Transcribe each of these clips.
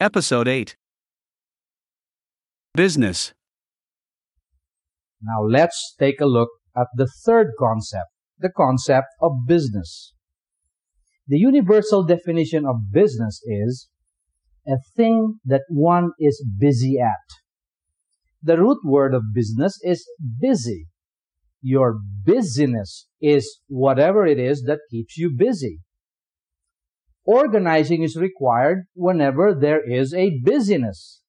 Episode 8 Business. Now let's take a look at the third concept, the concept of business. The universal definition of business is a thing that one is busy at. The root word of business is busy. Your busyness is whatever it is that keeps you busy. Organizing is required whenever there is a busyness.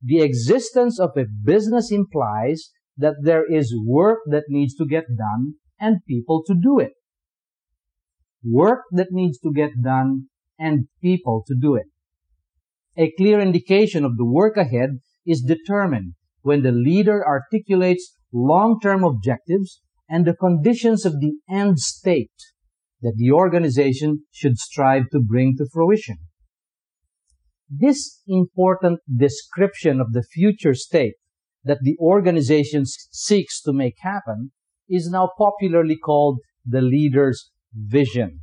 The existence of a business implies that there is work that needs to get done and people to do it. Work that needs to get done and people to do it. A clear indication of the work ahead is determined when the leader articulates long-term objectives and the conditions of the end state that the organization should strive to bring to fruition. This important description of the future state that the organization seeks to make happen is now popularly called the leader's vision.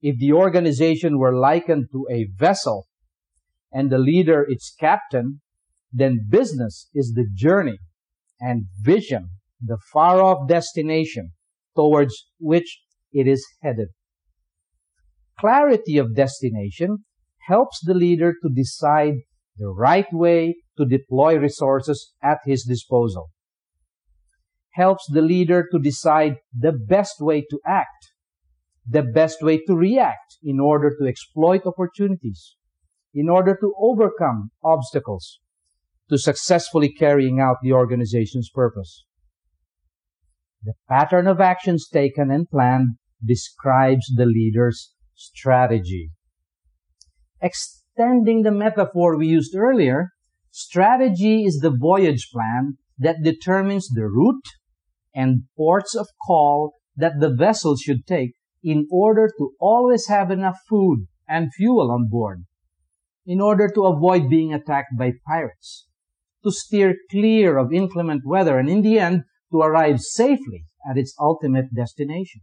If the organization were likened to a vessel and the leader its captain, then business is the journey and vision, the far off destination towards which it is headed. Clarity of destination helps the leader to decide the right way to deploy resources at his disposal. Helps the leader to decide the best way to act, the best way to react in order to exploit opportunities, in order to overcome obstacles, to successfully carrying out the organization's purpose. The pattern of actions taken and planned describes the leader's strategy. Extending the metaphor we used earlier, strategy is the voyage plan that determines the route and ports of call that the vessel should take in order to always have enough food and fuel on board, in order to avoid being attacked by pirates, to steer clear of inclement weather, and in the end, to arrive safely at its ultimate destination.